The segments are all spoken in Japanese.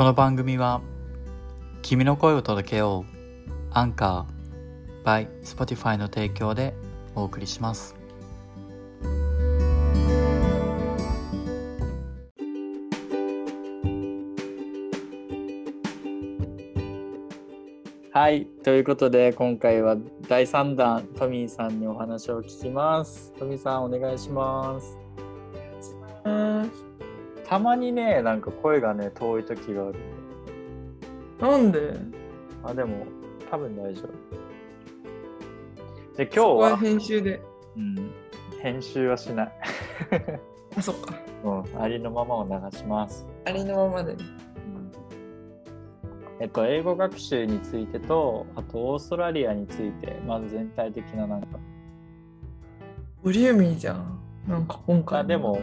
この番組は君の声を届けようアンカー by Spotify の提供でお送りします。はいということで今回は第3弾トミーさんにお話を聞きます。トミーさんお願いしますたまにねなんか声がね遠い時があるなんで？あでも多分大丈夫で今日はは編集で。うん、編集はしない、あ、そっか。うん、ありのままを流します、ありのままで。えっと英語学習についてとあとオーストラリアについてまず全体的ななんかボリューミーじゃん。なんか今回。あでも。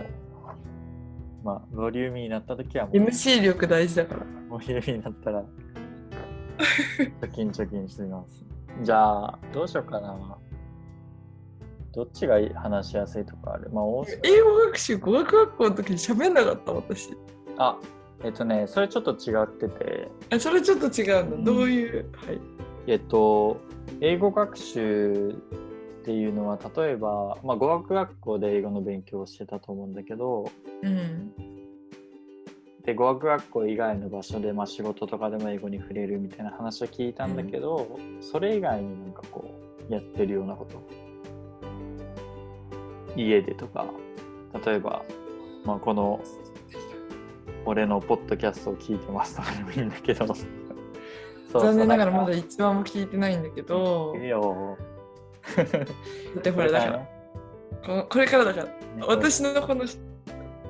まあボリューミーになった時はもう MC 力大事だから。ボリューミーになったら 貯金貯金してますじゃあどうしようかなどっちが話しやすいとかある？まあ英語学習語学学校の時に喋んなかった？私。あえっとねそれちょっと違っててあ、それちょっと違うんだ。うんどういう？はい。えっと英語学習っていうのは例えば、まあ、語学学校で英語の勉強をしてたと思うんだけどうん。で語学学校以外の場所で、まあ、仕事とかでも英語に触れるみたいな話を聞いたんだけど、それ以外になんかこうやってるようなこと。家でとか例えば、まあ、この俺のポッドキャストを聞いてますとかでもいいんだけど。そうそう残念ながらまだん一番も聞いてないんだけど。かいい、よだってほら。だから、ここれからだから、私ののこの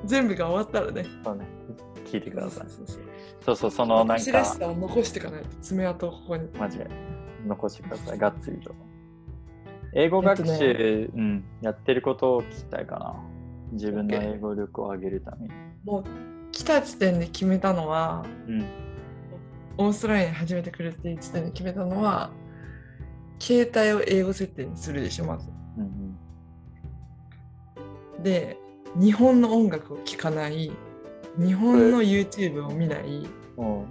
全部が終わったらね。そうね。聞いてください。そうそうそうそう。そうそのなんから私しさを残していかないと爪痕をここに。マジで。残してください。がっつりと。英語学習、えっうん、やってることを聞きたいかな。自分の英語力を上げるために、もう来た時点で決めたのは、うん。オーストラリアに初めて来るっていう時点で決めたのは、携帯を英語設定にするでしょ、まず。うんで、日本の音楽を聴かない、日本の YouTube を見ない、うん、うん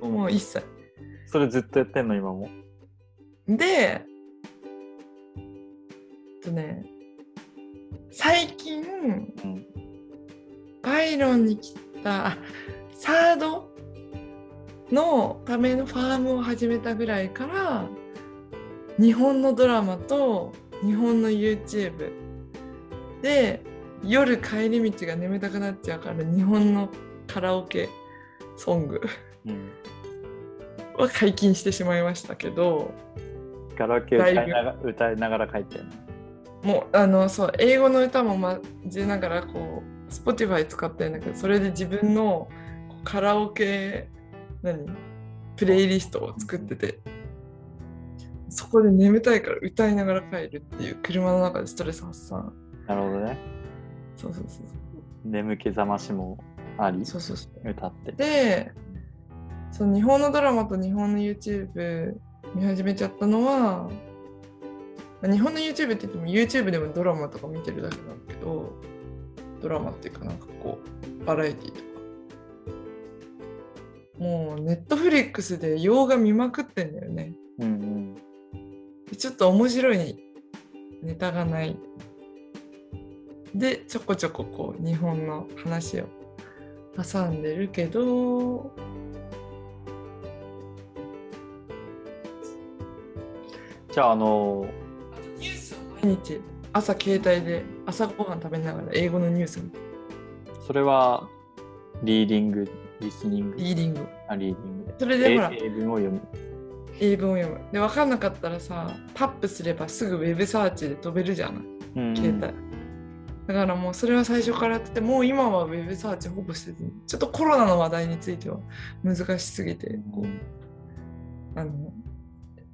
そもう一切。それずっとやってんの今も？で、えっとね、最近、うん。バイロンに来た、あサードのためのファームを始めたぐらいから、日本のドラマと日本の YouTube で、夜帰り道が眠たくなっちゃうから、日本のカラオケソングうん。は解禁してしまいましたけど、カラオケ歌いながら歌いながら書いてもうあのそう英語の歌も混ぜながらこう Spotify 使ってるんだけどそれで自分のカラオケ何？プレイリストを作ってて。そこで眠たいから歌いながら帰るっていう車の中でストレス発散。なるほどね。そうそうそう眠気覚ましもありそうそうそう。歌って。でその日本のドラマと日本の YouTube 見始めちゃったのはまあ日本の YouTube って言っても YouTube でもドラマとか見てるだけなんだけどドラマっていうかなんかこうバラエティとかもうネットフリックスで洋画見まくってんだよね。うんうん。でちょっと面白いネタがない。でちょこちょここう日本の話を挟んでるけど。じゃああのニュースを毎日朝携帯で朝ごはん食べながら英語のニュースそれはリーディングリスニング。リーディングあリーディングで。それでほら英英文を読む。英文を読む。で分かんなかったらさタップすればすぐウェブサーチで飛べるじゃない？うん。携帯、だからもうそれは最初からやっててもう今はウェブサーチほぼしてずに。ちょっとコロナの話題については難しすぎてこうあの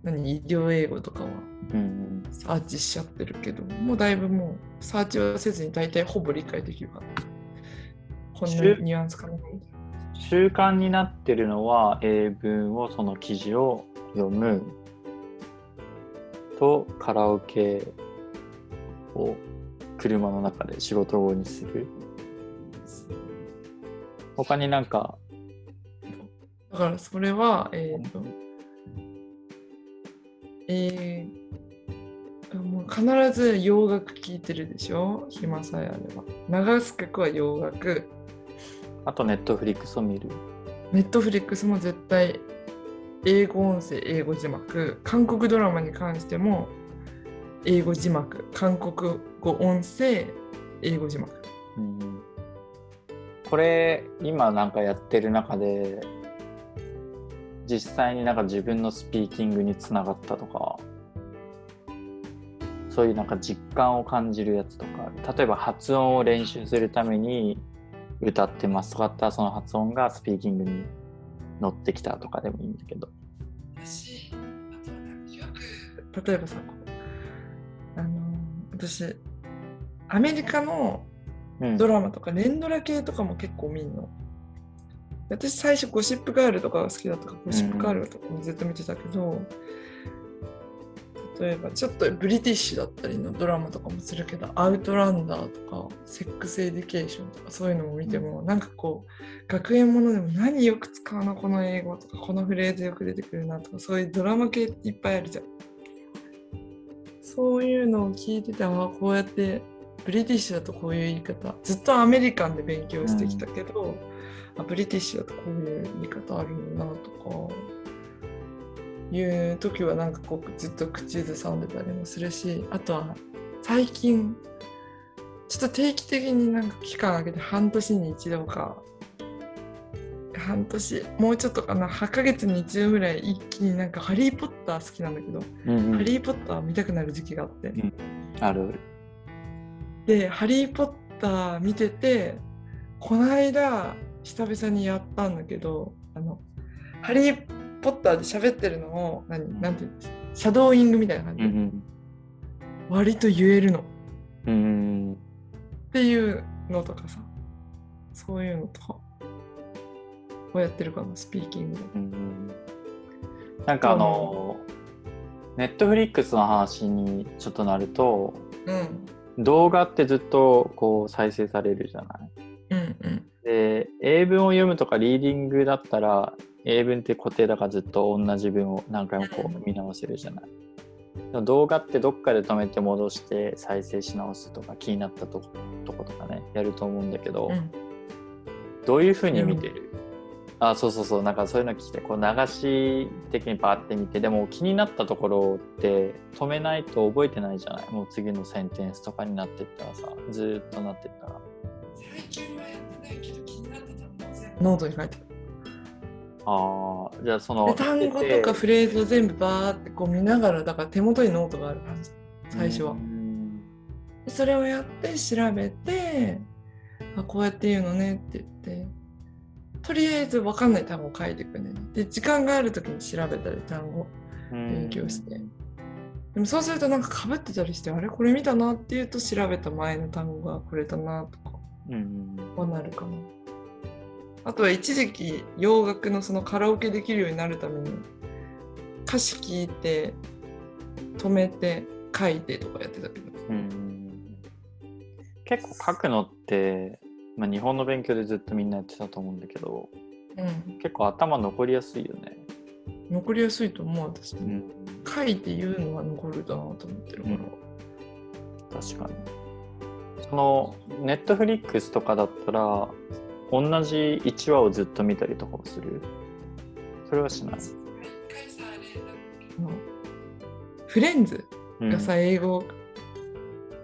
何医療英語とかはうんうん。サーチしちゃってるけどもうだいぶもうサーチはせずに大体ほぼ理解できるからこんなニュアンスかな習慣になってるのは英文をその記事を読むとカラオケを車の中で仕事後にする他になんか、だからそれは、えっ、と、えー、もう必ず洋楽聴いてるでしょ？暇さえあれば。流す曲は洋楽。あとネットフリックスを見る。ネットフリックスも絶対英語音声、英語字幕。韓国ドラマに関しても英語字幕。韓国語音声、英語字幕。うん、これ今なんかやってる中で実際になんか自分のスピーキングにつながったとかそういうなんか実感を感じるやつとか例えば発音を練習するために歌ってます。とかあったらその発音がスピーキングに乗ってきたとかでもいいんだけど。例えばさ、あのー私、アメリカのうんドラマとか、連ドラ系とかも結構見んの。私、最初、ゴシップガールとかが好きだったから、ゴシップガールとかもずっと見てたけど、例えば、ちょっと British だったりのドラマとかもするけど、 Outlander とか、 Sex Education とか、そういうのも見ても、なんかこう、学園ものでも何よく使うのこの英語とかこのフレーズよく出てくるなとかそういうドラマ系いっぱいあるじゃん。そういうのを聞いててああこうやって British だとこういう言い方ずっとアメリカンで勉強してきたけど、あ British だとこういう言い方あるんだなとかいう時はなんかこうずっと口ずさんでたりもするしあとは最近ちょっと定期的になんか期間空けて半年に一度か半年もうちょっとかな8ヶ月に一度ぐらい一気になんか「ハリー・ポッター」好きなんだけど「うんうん。ハリー・ポッター」見たくなる時期があって、あるある。で「ハリー・ポッター」見ててこの間久々にやったんだけどあのハリー・ポッターで喋ってるのを何なんていうんですシャドーイングみたいな感じで、うん割と言えるの。っうんうん。ていうのとかさ。そういうのとか。をやってるかなスピーキングで。うんうん。なんかあのネットフリックスの話にちょっとなるとうん。動画ってずっとこう再生されるじゃない。うんうん。で英文を読むとかリーディングだったら英文って固定だからずっと同じ文を何回もこう見直せるじゃない。動画ってどっかで止めて戻して再生し直すとか気になったとことことかねやると思うんだけど、うん。どういうふうに見てる、あそうそうそう。なんかそういうの聞きてこう流し的にバーって見てでも気になったところって止めないと覚えてないじゃない？もう次のセンテンスとかになってったらさずーっとなってったら。最近はやってないけど気になった単語を全部。ノートに書いてるああじゃあそので単語とかフレーズを全部バーってこう見ながらだから手元にノートがある感じ。最初は。それをやって調べてあこうやって言うのねって言って。とりあえず分かんない単語を書いていくね。で時間がある時に調べたり単語勉強して。でもそうするとなんかかぶってたりしてあれ？これ見たなっていうと調べた前の単語がこれだなとか。うん。はなるかなあとは一時期洋楽のそのカラオケできるようになるために歌詞聞いて止めて書いてとかやってたけど。うん。結構書くのって、まあ、日本の勉強でずっとみんなやってたと思うんだけどうん。結構頭残りやすいよね。残りやすいと思う私も、うん、書いて言うのは残るだなと思ってるから、確かに。そのネットフリックスとかだったら同じ1話をずっと見たりとかもする。それはしない。フレンズうん。がさ、英語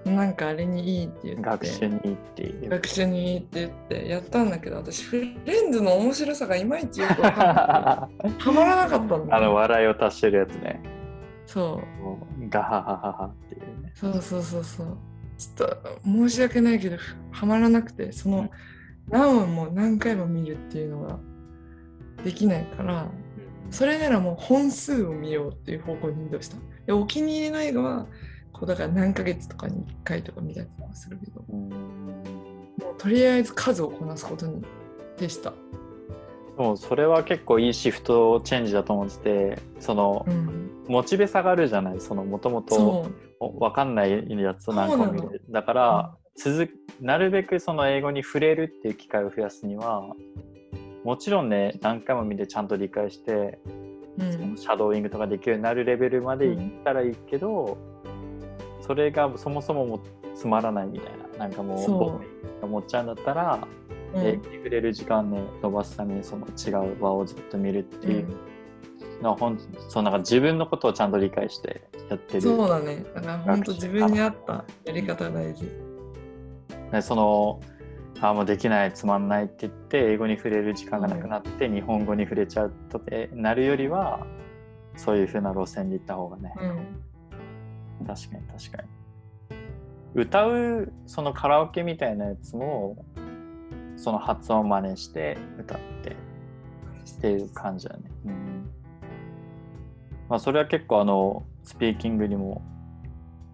なんかあれにいいって言って。学習にいいっていう。学習にいいって言って。やったんだけど私フレンズの面白さがいまいちよく分かんない はまらなかったんだあの笑いを足してるやつね。そう。ガハハハハっていうね。そうそうそうそう。ちょっと申し訳ないけどはまらなくて。その何話も何回も見るっていうのができないからそれならもう本数を見ようっていう方向に移動した。でお気に入りの映画はこうだから何ヶ月とかに1回とか見たりとかするけどうん。もうとりあえず数をこなすことに徹した、もうそれは結構いいシフトチェンジだと思っててそのうん、モチベ下がるじゃないそのもともと分かんないやつを何個も見るだから続くなるべくその英語に触れるっていう機会を増やすにはもちろんね何回も見てちゃんと理解して、うん。シャドーイングとかできるようになるレベルまでいったらいいけど、それがそもそももうつまらないみたいななんかもう思っちゃうんだったら、う。ん。英語に触れる時間ね伸ばすためにその違う場をずっと見るっていうのは、ほんそうなんか自分のことをちゃんと理解してやってるそうだね。だから本当自分に合ったやり方が大事でそのあもうできないつまんないって言って英語に触れる時間がなくなって、日本語に触れちゃうとってなるよりはそういう風な路線で行った方がね、うん。確かに確かに。歌うそのカラオケみたいなやつもその発音真似して歌ってっていう感じだね。うん。まあそれは結構あのスピーキングにも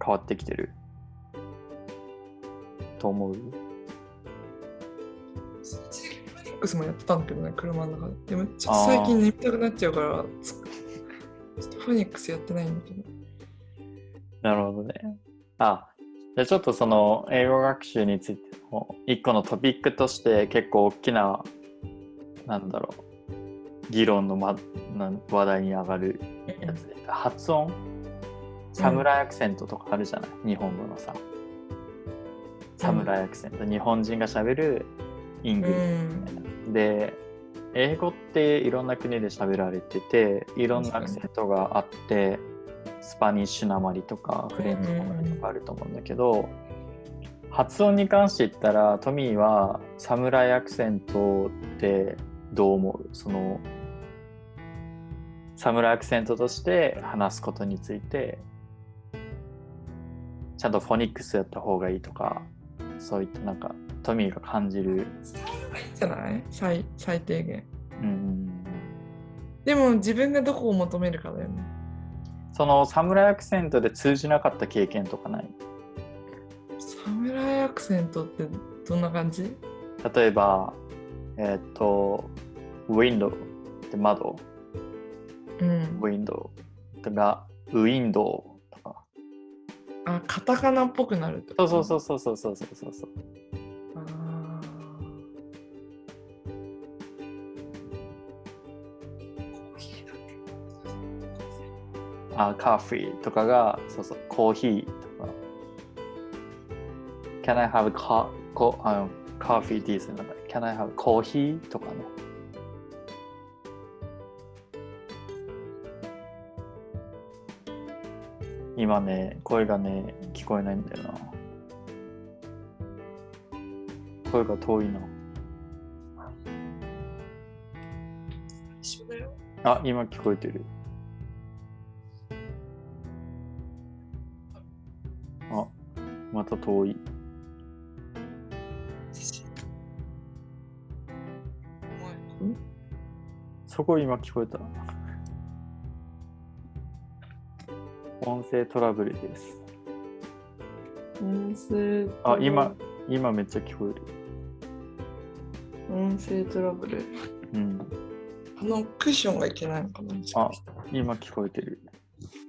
変わってきてると思う。ックスもやってたんだけどね車の中で。でもちょっと最近眠たくなっちゃうからつちょっとフォニックスやってないんだけど。なるほどね。あ、じゃあちょっとその英語学習についての一個のトピックとして結構大きな、なんだろう、議論の、ま、な話題に上がるやつで、発音？サムライアクセントとかあるじゃない、日本語のさ。サムライアクセント、日本人がしゃべるイングリッシュ。みたいな。で、英語っていろんな国で喋られてて、いろんなアクセントがあって、スパニッシュなまりとかフレンチなまりとかあると思うんだけど、発音に関して言ったらトミーはサムライアクセントってどう思う？そのサムライアクセントとして話すことについてちゃんとフォニックスやった方がいいとかそういったなんかトミーが感じる、伝えればいいんじゃない？最最低限。うん、でも自分がどこを求めるかだよね。そのサムライアクセントで通じなかった経験とかない？サムライアクセントってどんな感じ？例えばえっ、とウィンドウって窓？うん。ウィンドウとかウィンドウあカタカナっぽくなるってそうそううそうそうそうそうそうそう。ああカーフィーとかがそうそうコーヒーとか。Can I have co- co- あの coffee って言いそうなんだ。Can I have コーヒーとかね今ね声がね聞こえないんだよな。声が遠いな。一緒だよ。あ今聞こえてる。あまた遠い。そこ今聞こえた音声トラブルです。音声あ今今めっちゃ聞こえる。音声トラブル。うん。あのクッションがいけないのかなもしかして。今聞こえてる。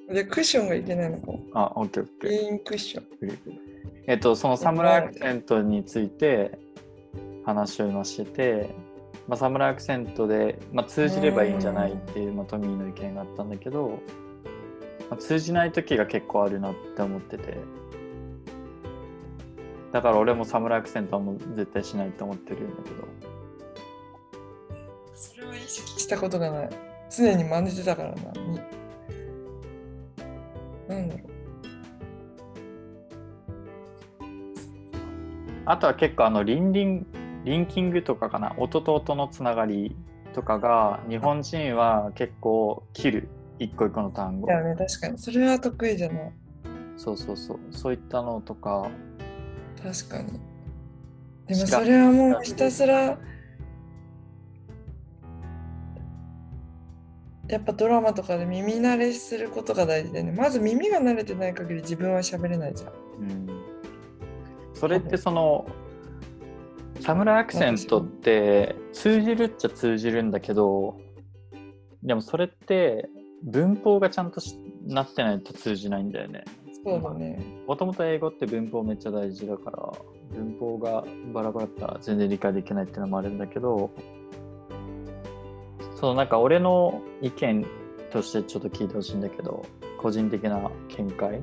でクッションがいけないのかなあオッケーオッケー。グリーンクッション。えっと、そのサムライアクセントについて話を今してて、まあ、サムライアクセントで、まあ、通じればいいんじゃないっていう、まあ、トミーの意見があったんだけど、まあ、通じない時が結構あるなって思ってて。だから俺もサムライアクセントはもう絶対しないと思ってるんだけど。それは意識したことがない。常に真似てたからな。になんだろう。あとは結構あのリンリンリンキングとかかな。音と音のつながりとかが日本人は結構切る一個一個の単語。いやね確かに。それは得意じゃない。そうそうそう。そういったのとか。確かに。でもそれはもうひたすらやっぱドラマとかで耳慣れすることが大事でね。まず耳が慣れてない限り自分は喋れないじゃん。うん。それってそのサムライアクセントって通じるっちゃ通じるんだけどでもそれって文法がちゃんとしなってないと通じないんだよね。そうだね。もともと英語って文法めっちゃ大事だから文法がバラバラだったら全然理解できないっていうのもあるんだけどそのなんか俺の意見としてちょっと聞いてほしいんだけど個人的な見解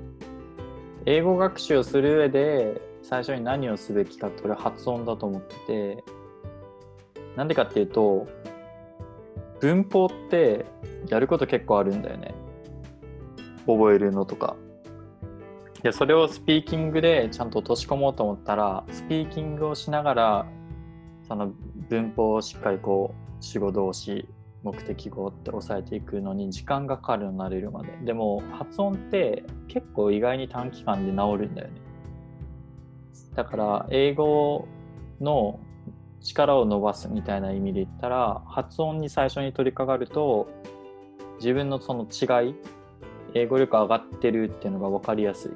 英語学習をする上で最初に何をすべきかって俺発音だと思っててなんでかっていうと文法ってやること結構あるんだよね。覚えるのとか。でそれをスピーキングでちゃんと落とし込もうと思ったらスピーキングをしながらその文法をしっかりこう主語動詞目的語って押さえていくのに時間がかかるようになれるまで。でも発音って結構意外に短期間で治るんだよね。だから英語の力を伸ばすみたいな意味で言ったら発音に最初に取り掛かると自分のその違い英語力上がってるっていうのが分かりやすい。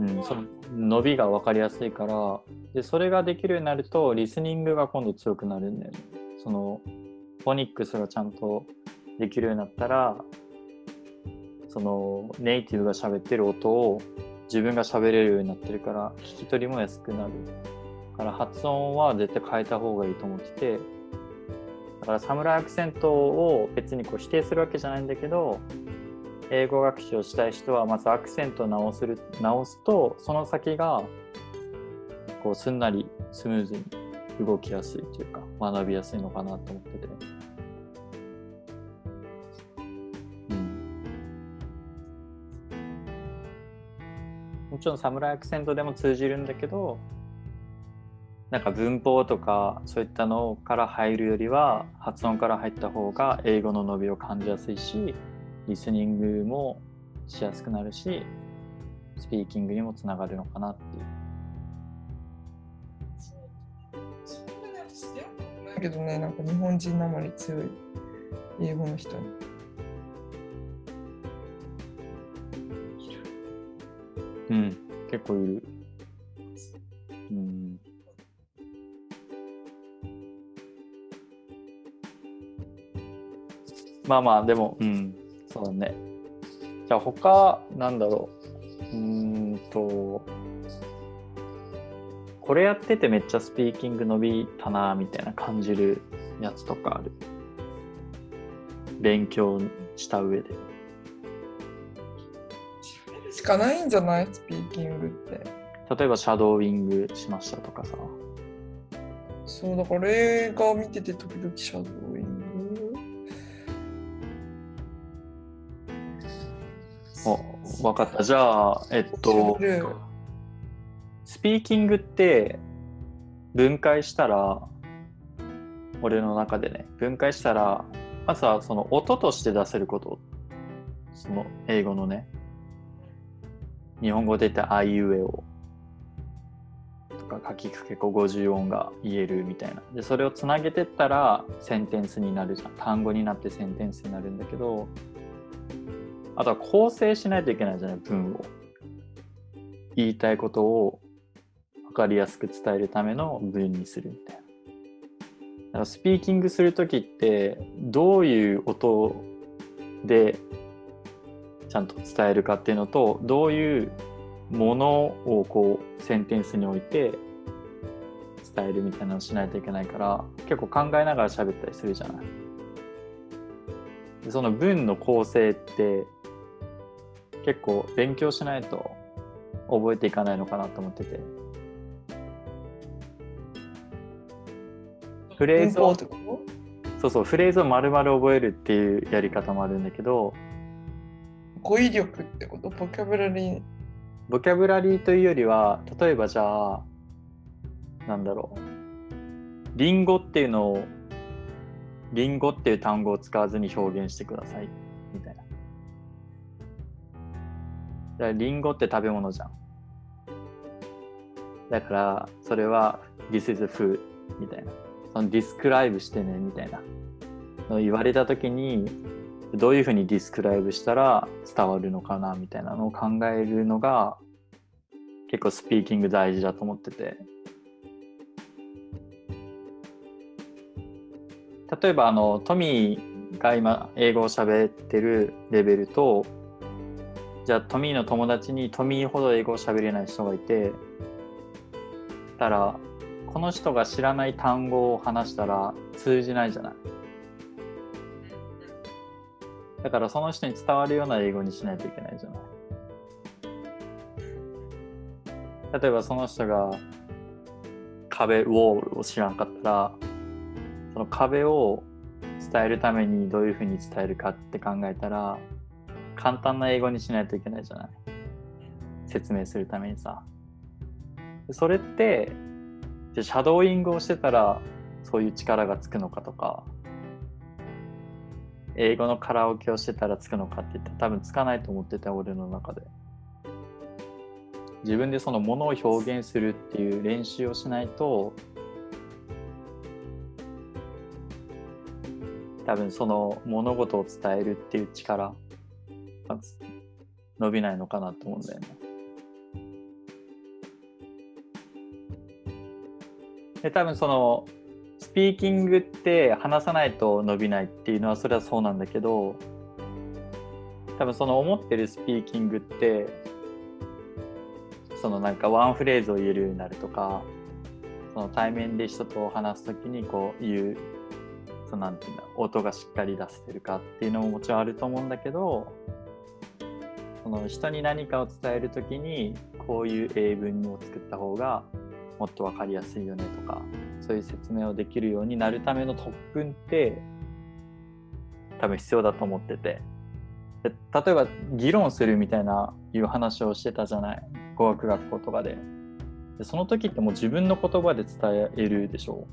うん、その伸びが分かりやすいからでそれができるようになるとリスニングが今度強くなるんだよね。そのフォニックスがちゃんとできるようになったらそのネイティブが喋ってる音を自分が喋れるようになってるから聞き取りも安くなるから発音は絶対変えた方がいいと思っててだからサムライアクセントを別にこう否定するわけじゃないんだけど英語学習をしたい人はまずアクセントを直する直すとその先がこうすんなりスムーズに動きやすいというか学びやすいのかなと思ってて。ちろんサムライアクセントでも通じるんだけどなんか文法とかそういったのから入るよりは発音から入った方が英語の伸びを感じやすいしリスニングもしやすくなるしスピーキングにもつながるのかなっていう。そんなに私出会ったことないけどね、なんか日本人なまり強い英語の人に。うん、結構いる。うん。まあまあ、でも、うん、そうだね。じゃあ他、なんだろう。うんと、これやっててめっちゃスピーキング伸びたな、みたいな感じるやつとかある？勉強した上で。しかないんじゃない？スピーキングって。例えば、シャドーイングしましたとかさ。そうだから映画見てて時々シャドーイング。お、わかった。じゃあ、えっと、でスピーキングって分解したら、俺の中でね、分解したら、まずはその音として出せること、その英語のね、日本語で言ったあいうえおとか書きかけ語50音が言えるみたいな。で、それをつなげてったらセンテンスになるじゃん。単語になってセンテンスになるんだけど、あとは構成しないといけないじゃない、文を。言いたいことを分かりやすく伝えるための文にするみたいな。だからスピーキングする時ってどういう音でちゃんと伝えるかっていうのとどういうものをこうセンテンスに置いて伝えるみたいなのをしないといけないから結構考えながら喋ったりするじゃない。でその文の構成って結構勉強しないと覚えていかないのかなと思ってて。フレーズをそうそうフレーズを丸々覚えるっていうやり方もあるんだけど語彙力ってこと？ボキャブラリー。ボキャブラリーというよりは例えばじゃあなんだろうリンゴっていうのをリンゴっていう単語を使わずに表現してくださいみたいな。だからリンゴって食べ物じゃん。だからそれは This is food みたいな。そのディスクライブしてねみたいなの言われた時にどういうふうにディスクライブしたら伝わるのかなみたいなのを考えるのが結構スピーキング大事だと思ってて。例えばあのトミーが今英語を喋ってるレベルとじゃあトミーの友達にトミーほど英語を喋れない人がいてたらこの人が知らない単語を話したら通じないじゃない。だからその人に伝わるような英語にしないといけないじゃない。例えばその人が壁ウォールを知らんかったらその壁を伝えるためにどういうふうに伝えるかって考えたら簡単な英語にしないといけないじゃない。説明するためにさ。それってじゃシャドーイングをしてたらそういう力がつくのかとか英語のカラオケをしてたらつくのかって言ったら多分つかないと思ってた俺の中で自分でそのものを表現するっていう練習をしないと多分その物事を伝えるっていう力伸びないのかなと思うんだよね。で多分そのスピーキングって話さないと伸びないっていうのはそれはそうなんだけど多分その思ってるスピーキングってそのなんかワンフレーズを言えるようになるとかその対面で人と話す時にこう言うそのなんていうんだ音がしっかり出せてるかっていうのももちろんあると思うんだけどその人に何かを伝える時にこういう英文を作った方がもっと分かりやすいよねとかそういう説明をできるようになるための特訓って多分必要だと思ってて。で例えば議論するみたいないう話をしてたじゃない。語学学校とかで。でその時ってもう自分の言葉で伝えるでしょ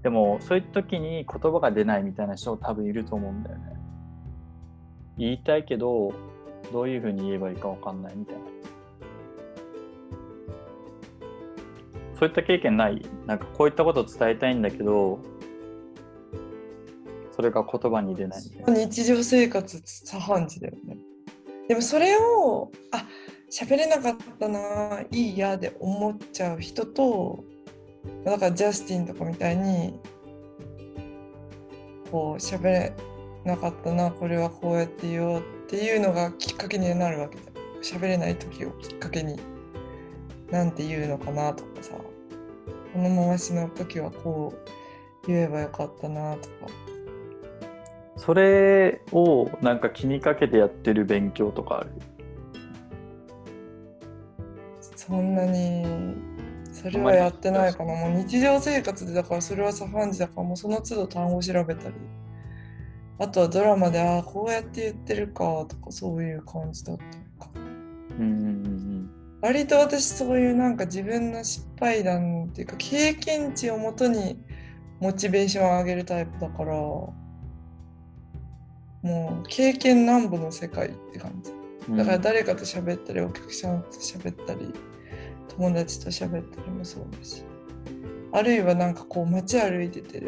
う。でもそういう時に言葉が出ないみたいな人多分いると思うんだよね。言いたいけどどういうふうに言えばいいか分かんないみたいなそういった経験ない。なんかこういったことを伝えたいんだけどそれが言葉に出ない。日常生活茶飯事だよね。でもそれをあ喋れなかったないいやで思っちゃう人とだからジャスティンとかみたいにこう喋れなかったなこれはこうやって言おうっていうのがきっかけになるわけだ喋れない時をきっかけになんて言うのかなとかさ。この回しの時はこう言えばよかったなとか。それをなんか気にかけてやってる勉強とかある？そんなにそれはやってないかな。もう日常生活でだからそれは茶飯事だからもうその都度単語調べたり。あとはドラマでああこうやって言ってるかとかそういう感じだったのか。うん割と私そういうなんか自分の失敗談っていうか経験値をもとにモチベーションを上げるタイプだからもう経験なんぼの世界って感じ。うん。だから誰かと喋ったりお客さんと喋ったり友達と喋ったりもそうだし。あるいはなんかこう街歩いてて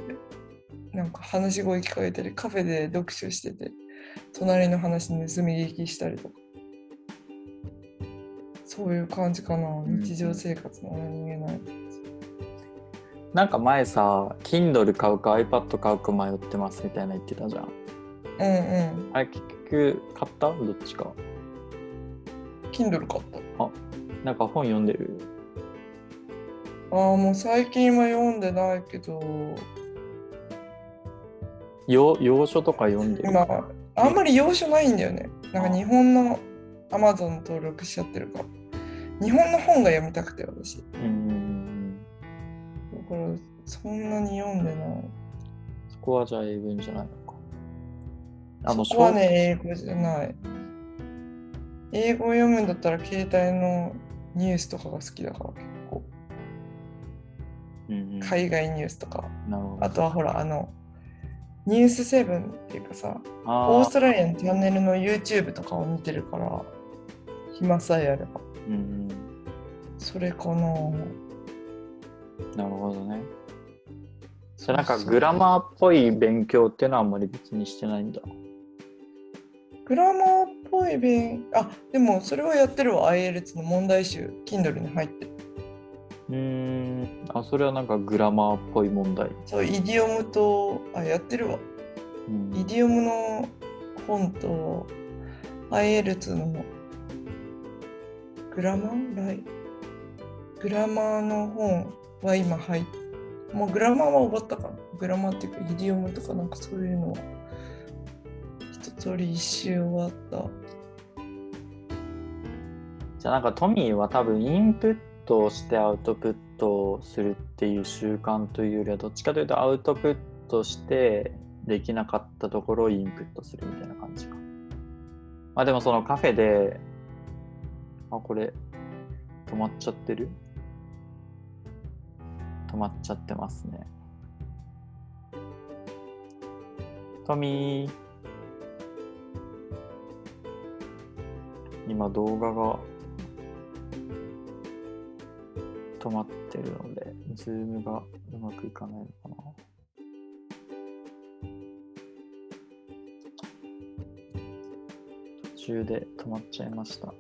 なんか話し声聞こえたりカフェで読書してて隣の話盗み聞きしたりとかそういう感じかな。日常生活の何気ない。なんか前さ Kindle 買うか iPad 買うか迷ってますみたいな言ってたじゃん。うんうん。あれ結局買った？どっちか。Kindle 買った。なんか本読んでる？ああもう最近は読んでないけど。よ洋書とか読んでる？今あんまり要所ないんだよね。なんか日本の Amazon 登録しちゃってるから日本の本が読みたくて私。だうんうんうん。からそんなに読んでない。そこはじゃあ英文じゃないのか。あのそこはね英語じゃない。英語を読むんだったら携帯のニュースとかが好きだから結構。うんうん海外ニュースとか。あとはほらあのニュースセブンっていうかさオーストラリアのチャンネルの YouTube とかを見てるから暇さえあればうんうん。それかな。なるほどね。それなんかグラマーっぽい勉強っていうのはあんまり別にしてないんだ。グラマーっぽい勉あでもそれはやってるわ IELTS の問題集 Kindle に入って。るうーん。あそれはなんかグラマーっぽい問題。そうイディオムとあやってるわ。ううん。イディオムの本と IELTS のグラマーライグラマーの本は今入っもうグラマーは終わったかな。グラマーっていうかイディオムとかなんかそういうのは一通り一周終わった。じゃあなんかトミーは多分インプットをしてアウトプットをするっていう習慣というよりはどっちかというとアウトプットしてできなかったところをインプットするみたいな感じか。まあでもそのカフェで、あ、これ止まっちゃってる？止まっちゃってますね。トミー。今動画が止まってるので、ズームがうまくいかないのかな。途中で止まっちゃいました。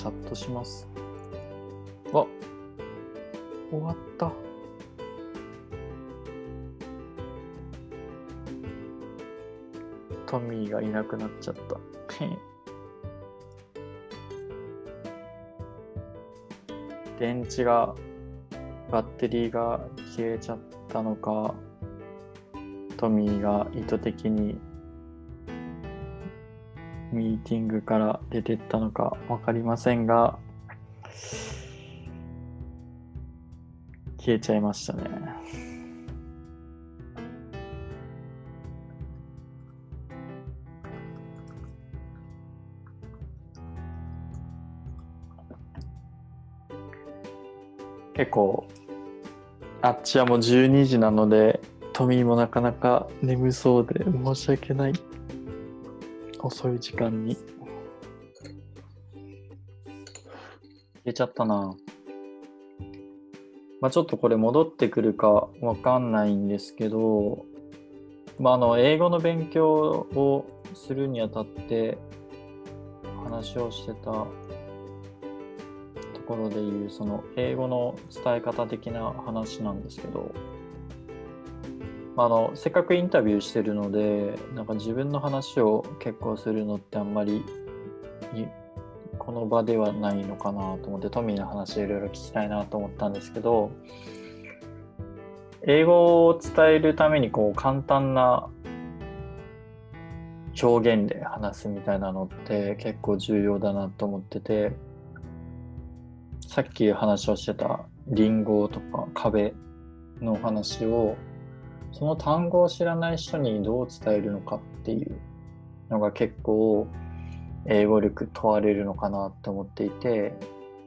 チャットします。あ終わった。トミーがいなくなっちゃった。電池がバッテリーが消えちゃったのかトミーが意図的にミーティングから出てったのか分かりませんが消えちゃいましたね。結構あっちはもう12時なのでトミーもなかなか眠そうで申し訳ない。遅い時間に。消えちゃったな。まあちょっとこれ戻ってくるかわかんないんですけどまああの英語の勉強をするにあたって話をしてたところでいうその英語の伝え方的な話なんですけど。あのせっかくインタビューしてるのでなんか自分の話を結構するのってあんまりこの場ではないのかなと思ってトミーの話をいろいろ聞きたいなと思ったんですけど英語を伝えるためにこう簡単な表現で話すみたいなのって結構重要だなと思っててさっき話をしてたリンゴとか壁の話をその単語を知らない人にどう伝えるのかっていうのが結構英語力問われるのかなって思っていて、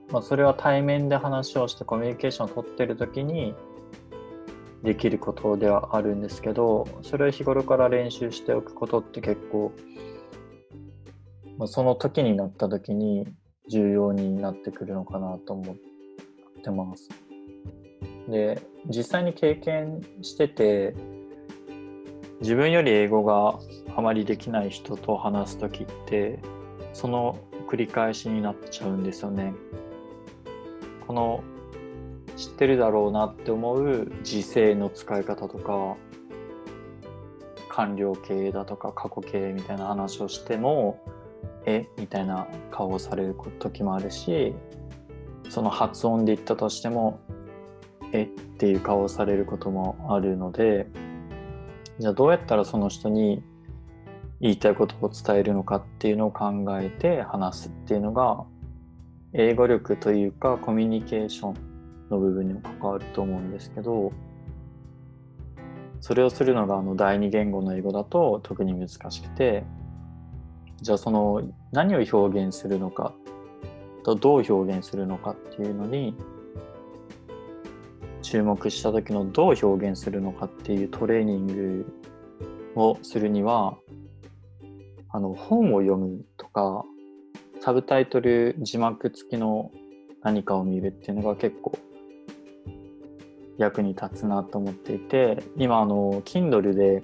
まあ、それは対面で話をしてコミュニケーションを取ってる時にできることではあるんですけどそれを日頃から練習しておくことって結構、まあ、その時になった時に重要になってくるのかなと思ってます。で実際に経験してて自分より英語があまりできない人と話す時ってその繰り返しになっちゃうんですよね。この知ってるだろうなって思う時制の使い方とか完了形だとか過去形みたいな話をしてもえみたいな顔をされる時もあるしその発音で言ったとしてもえっていう顔をされることもあるのでじゃあどうやったらその人に言いたいことを伝えるのかっていうのを考えて話すっていうのが英語力というかコミュニケーションの部分にも関わると思うんですけどそれをするのがあの第二言語の英語だと特に難しくてじゃあその何を表現するのかとどう表現するのかっていうのに注目した時のどう表現するのかっていうトレーニングをするにはあの本を読むとかサブタイトル字幕付きの何かを見るっていうのが結構役に立つなと思っていて今あの Kindle で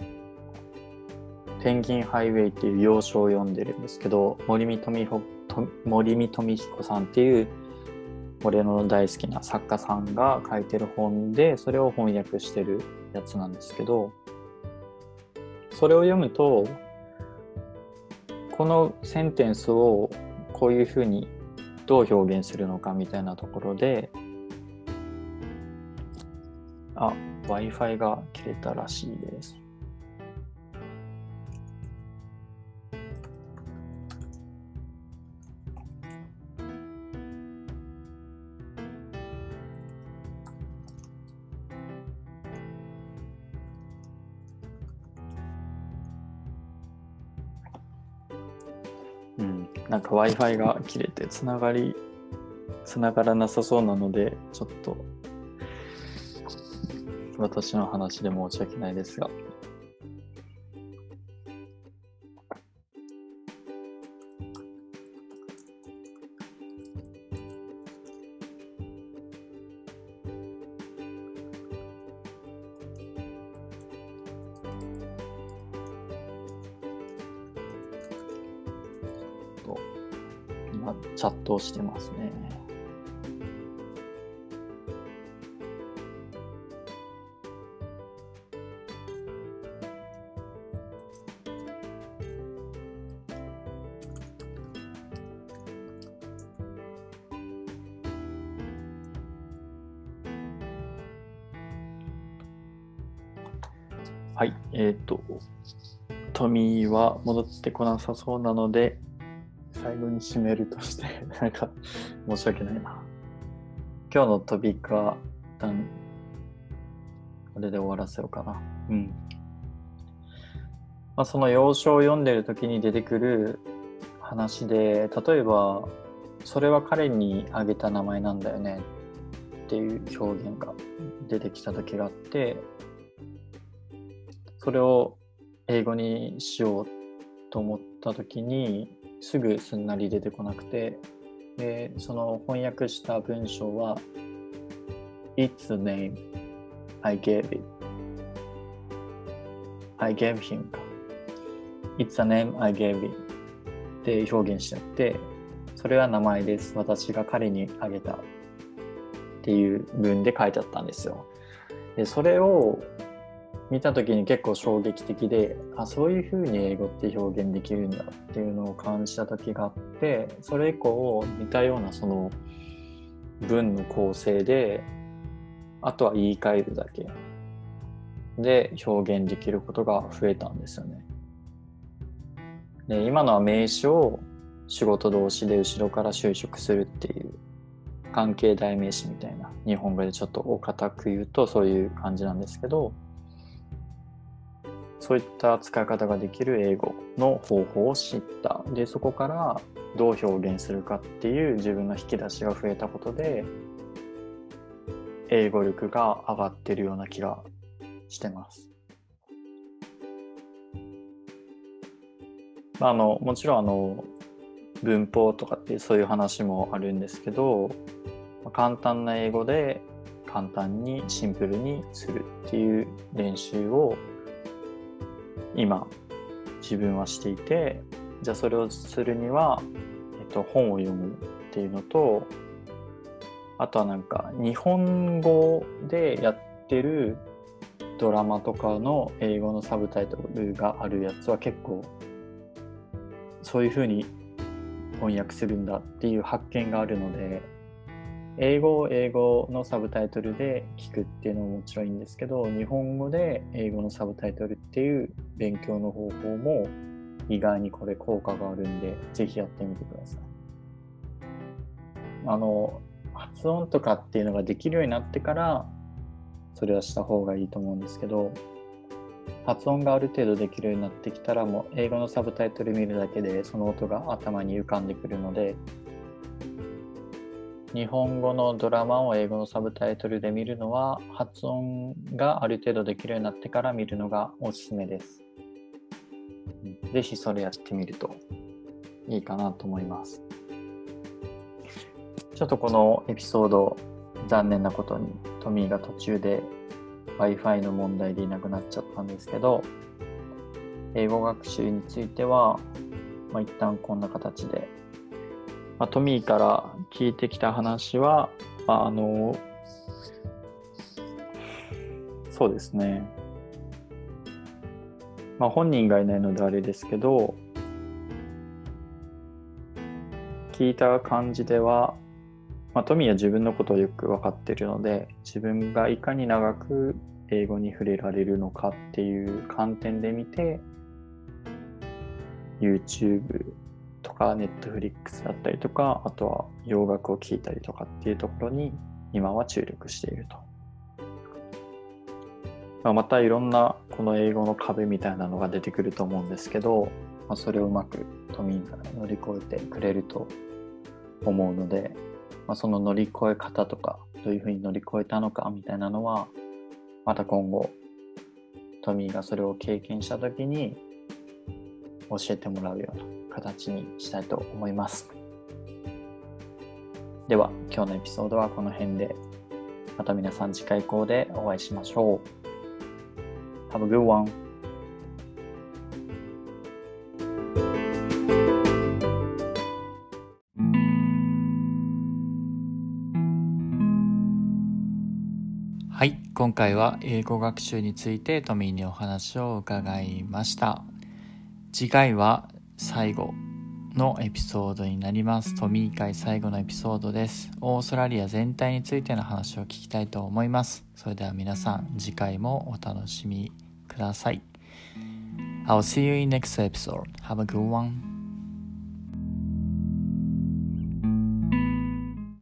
「ペンギンハイウェイ」っていう要所を読んでるんですけど森見富森見富彦さんっていう俺の大好きな作家さんが書いてる本でそれを翻訳してるやつなんですけどそれを読むとこのセンテンスをこういうふうにどう表現するのかみたいなところであ Wi-Fi が切れたらしいです。か Wi-Fi が切れてつながり、つながらなさそうなので、ちょっと私の話で申し訳ないですが。チャットをしてますね。はい、えっ、ー、と、トミーは戻ってこなさそうなので、に締めるとして なんか申し訳ないな。今日のトピックは一旦これで終わらせようかな。うん。まあ、その要所を読んでる時に出てくる話で例えばそれは彼にあげた名前なんだよねっていう表現が出てきた時があってそれを英語にしようと思った時にすぐすんなり出てこなくてでその翻訳した文章は It's a name I gave it. I gave him. It's a name I gave it. って表現しちゃってそれは名前です。私が彼にあげた。っていう文で書いてあったんですよ。でそれを見た時に結構衝撃的であそういうふうに英語って表現できるんだっていうのを感じた時があってそれ以降似たようなその文の構成であとは言い換えるだけで表現できることが増えたんですよね。で今のは名詞を仕事同士で後ろから就職するっていう関係代名詞みたいな日本語でちょっとお堅く言うとそういう感じなんですけどそういった使い方ができる英語の方法を知ったでそこからどう表現するかっていう自分の引き出しが増えたことで英語力が上がってるような気がしてます。まあ、あのもちろんあの文法とかってそういう話もあるんですけど簡単な英語で簡単にシンプルにするっていう練習を今自分はしていてじゃあそれをするには、えっと、本を読むっていうのとあとはなんか日本語でやってるドラマとかの英語のサブタイトルがあるやつは結構そういうふうに翻訳するんだっていう発見があるので英語を英語のサブタイトルで聞くっていうのももちろんいいんですけど日本語で英語のサブタイトルっていう勉強の方法も意外にこれ効果があるんでぜひやってみてください。あの発音とかっていうのができるようになってからそれはした方がいいと思うんですけど発音がある程度できるようになってきたらもう英語のサブタイトル見るだけでその音が頭に浮かんでくるので日本語のドラマを英語のサブタイトルで見るのは発音がある程度できるようになってから見るのがおすすめです。ぜひそれやってみるといいかなと思います。ちょっとこのエピソード残念なことにトミーが途中で Wi-Fi の問題でいなくなっちゃったんですけど英語学習については、まあ、一旦こんな形でまあ、トミーから聞いてきた話は、あの、そうですね。まあ、本人がいないのであれですけど、聞いた感じでは、まあ、トミーは自分のことをよく分かっているので、自分がいかに長く英語に触れられるのかっていう観点で見て、YouTube とか Netflix だったりとか、あとは洋楽を聴いたりとかっていうところに今は注力していると。まあ、またいろんなこの英語の壁みたいなのが出てくると思うんですけど、まあ、それをうまく都民が乗り越えてくれると思うので、まあ、その乗り越え方とかどういうふうに乗り越えたのかみたいなのはまた今後トミーがそれを経験した時に教えてもらうような形にしたいと思います。では今日のエピソードはこの辺で。また皆さん次回以降でお会いしましょう。Have a good one! はい今回は英語学習についてトミーにお話を伺いました。次回は最後のエピソードになりますトミー会最後のエピソードですオーストラリア全体についての話を聞きたいと思いますそれでは皆さん次回もお楽しみください I'll see you in next episode. Have a good one.